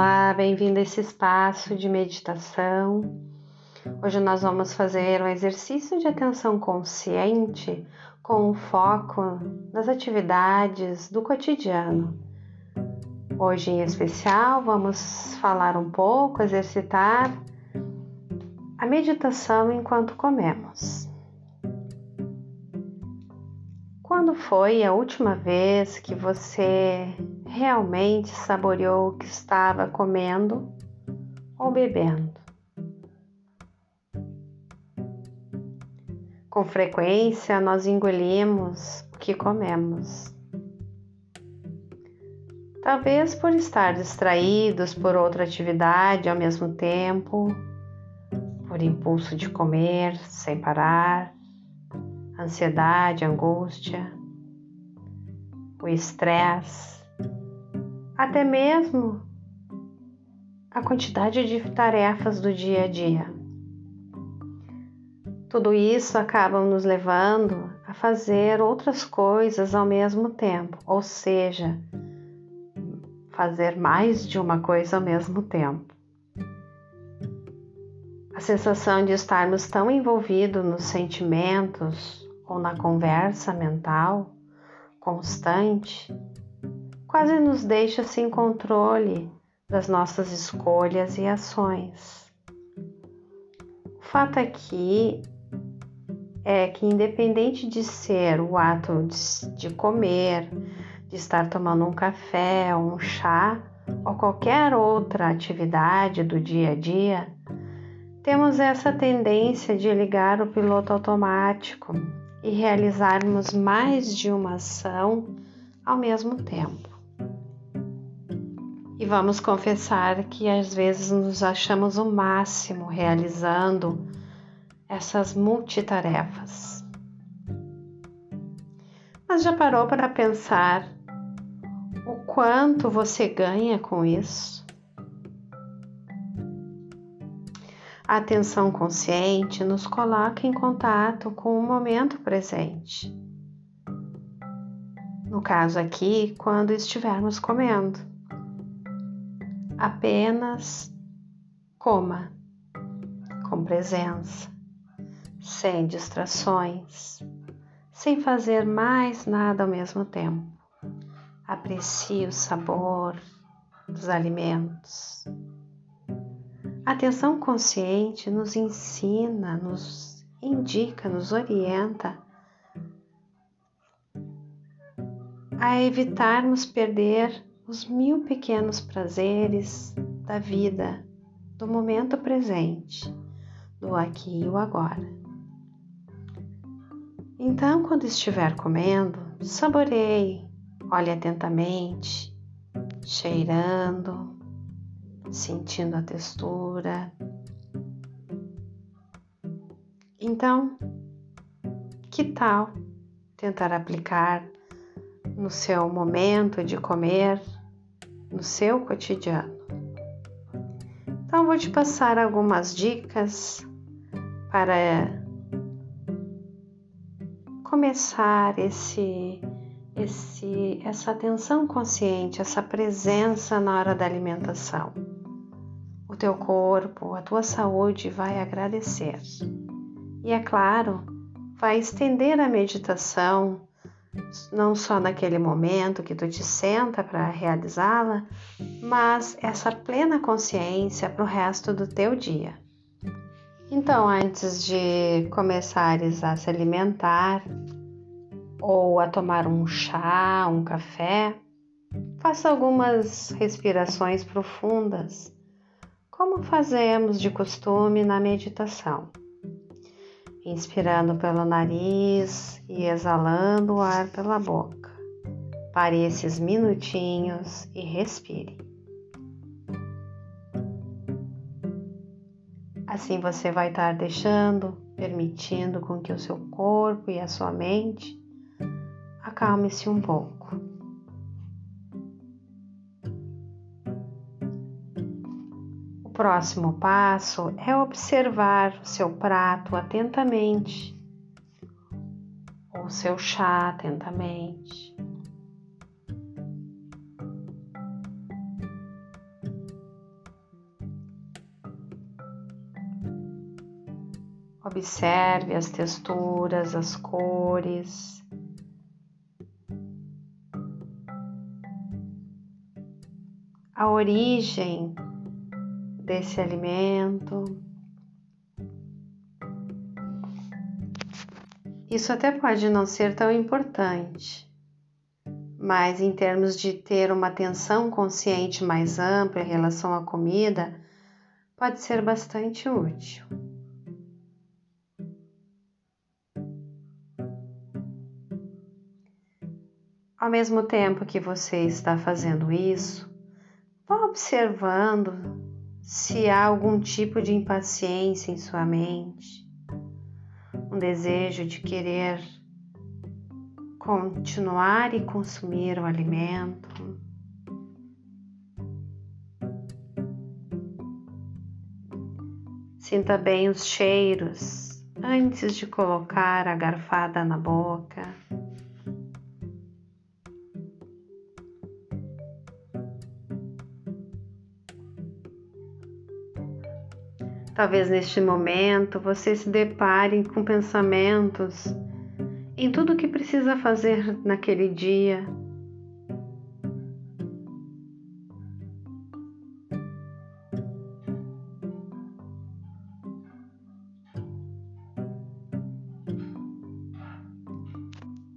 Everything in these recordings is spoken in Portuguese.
Olá, bem-vindo a esse espaço de meditação. Hoje nós vamos fazer um exercício de atenção consciente com um foco nas atividades do cotidiano. Hoje, em especial, vamos falar um pouco, exercitar a meditação enquanto comemos. Quando foi a última vez que você realmente saboreou o que estava comendo ou bebendo? Com frequência, nós engolimos o que comemos. Talvez por estar distraídos por outra atividade ao mesmo tempo, por impulso de comer sem parar, ansiedade, angústia, o estresse, até mesmo a quantidade de tarefas do dia a dia. Tudo isso acaba nos levando a fazer outras coisas ao mesmo tempo, ou seja, fazer mais de uma coisa ao mesmo tempo. A sensação de estarmos tão envolvidos nos sentimentos ou na conversa mental constante quase nos deixa sem controle das nossas escolhas e ações. O fato aqui é que, independente de ser o ato de, de comer, de estar tomando um café, um chá ou qualquer outra atividade do dia a dia, temos essa tendência de ligar o piloto automático e realizarmos mais de uma ação ao mesmo tempo. E vamos confessar que às vezes nos achamos o máximo realizando essas multitarefas. Mas já parou para pensar o quanto você ganha com isso? A atenção consciente nos coloca em contato com o momento presente. No caso aqui, quando estivermos comendo. Apenas coma com presença sem distrações, sem fazer mais nada ao mesmo tempo. Aprecie o sabor dos alimentos. A atenção consciente nos ensina, nos indica, nos orienta a evitarmos perder os mil pequenos prazeres da vida, do momento presente, do aqui e o agora. Então, quando estiver comendo, saboreie, olhe atentamente, cheirando, sentindo a textura. Então, que tal tentar aplicar no seu momento de comer, no seu cotidiano? Então, vou te passar algumas dicas para começar esse, esse, essa atenção consciente, essa presença na hora da alimentação. O teu corpo, a tua saúde vai agradecer. E é claro, vai estender a meditação, não só naquele momento que tu te senta para realizá-la, mas essa plena consciência para o resto do teu dia. Então, antes de começares a se alimentar ou a tomar um chá, um café, faça algumas respirações profundas, como fazemos de costume na meditação. Inspirando pelo nariz e exalando o ar pela boca. Pare esses minutinhos e respire. Assim você vai estar deixando, permitindo com que o seu corpo e a sua mente acalme-se um pouco. próximo passo é observar o seu prato atentamente, ou o seu chá atentamente. Observe as texturas, as cores. A origem desse alimento. Isso até pode não ser tão importante, mas em termos de ter uma atenção consciente mais ampla em relação à comida, pode ser bastante útil. Ao mesmo tempo que você está fazendo isso, vá observando se há algum tipo de impaciência em sua mente, um desejo de querer continuar e consumir o alimento. Sinta bem os cheiros antes de colocar a garfada na boca. Talvez neste momento você se depare com pensamentos em tudo o que precisa fazer naquele dia.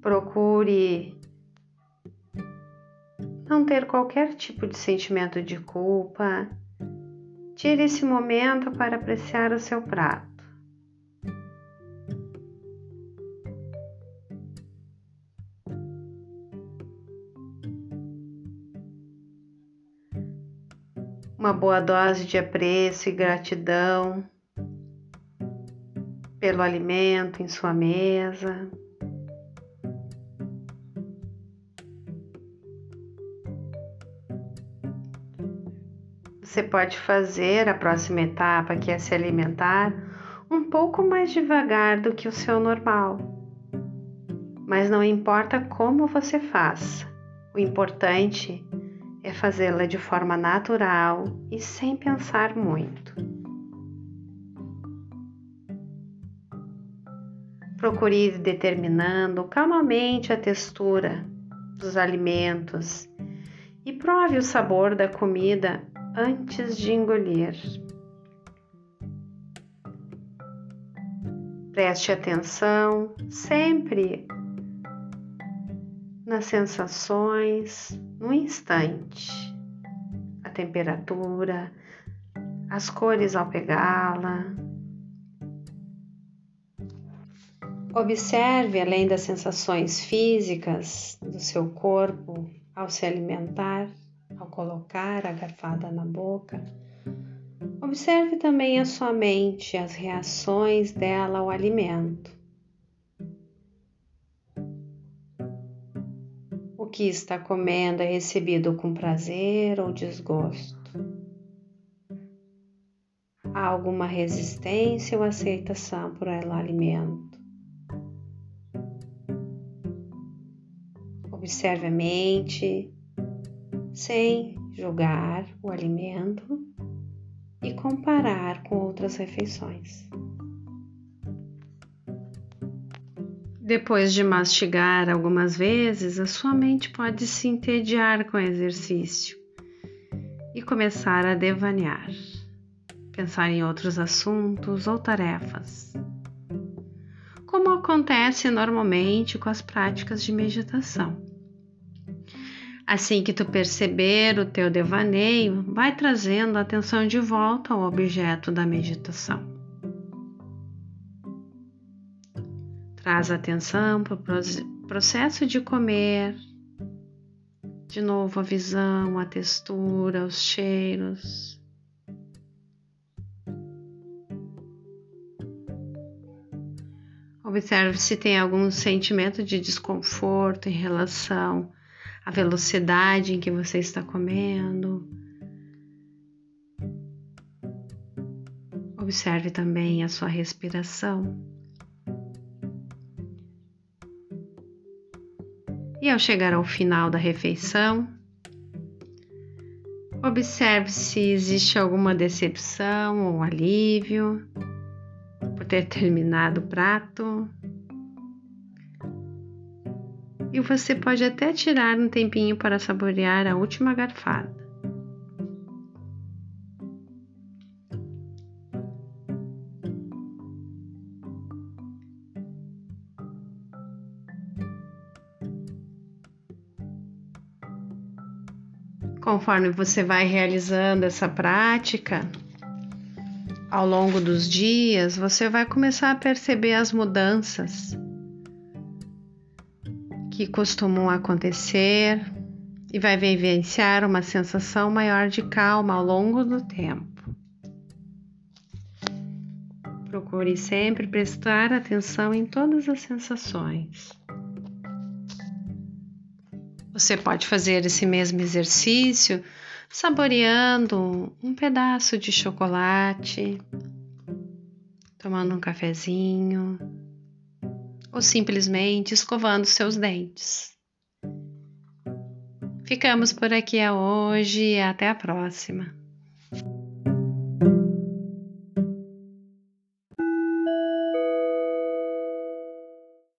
Procure não ter qualquer tipo de sentimento de culpa Tire esse momento para apreciar o seu prato. Uma boa dose de apreço e gratidão pelo alimento em sua mesa. Você pode fazer a próxima etapa, que é se alimentar, um pouco mais devagar do que o seu normal. Mas não importa como você faça, o importante é fazê-la de forma natural e sem pensar muito. Procure ir determinando calmamente a textura dos alimentos e prove o sabor da comida antes de engolir. Preste atenção sempre nas sensações no instante, a temperatura, as cores ao pegá-la. Observe além das sensações físicas do seu corpo ao se alimentar ao colocar a garfada na boca, observe também a sua mente, as reações dela ao alimento. O que está comendo é recebido com prazer ou desgosto? Há alguma resistência ou aceitação por o alimento? Observe a mente, sem julgar o alimento e comparar com outras refeições. Depois de mastigar algumas vezes, a sua mente pode se entediar com o exercício e começar a devanear, pensar em outros assuntos ou tarefas. Como acontece normalmente com as práticas de meditação. Assim que tu perceber o teu devaneio, vai trazendo a atenção de volta ao objeto da meditação. Traz atenção para o processo de comer, de novo a visão, a textura, os cheiros. Observe se tem algum sentimento de desconforto em relação a velocidade em que você está comendo. Observe também a sua respiração. E ao chegar ao final da refeição, observe se existe alguma decepção ou alívio por ter terminado o prato. E você pode até tirar um tempinho para saborear a última garfada. Conforme você vai realizando essa prática, ao longo dos dias, você vai começar a perceber as mudanças que costumam acontecer e vai vivenciar uma sensação maior de calma ao longo do tempo. Procure sempre prestar atenção em todas as sensações. Você pode fazer esse mesmo exercício saboreando um pedaço de chocolate, tomando um cafezinho ou simplesmente escovando seus dentes. Ficamos por aqui hoje e até a próxima.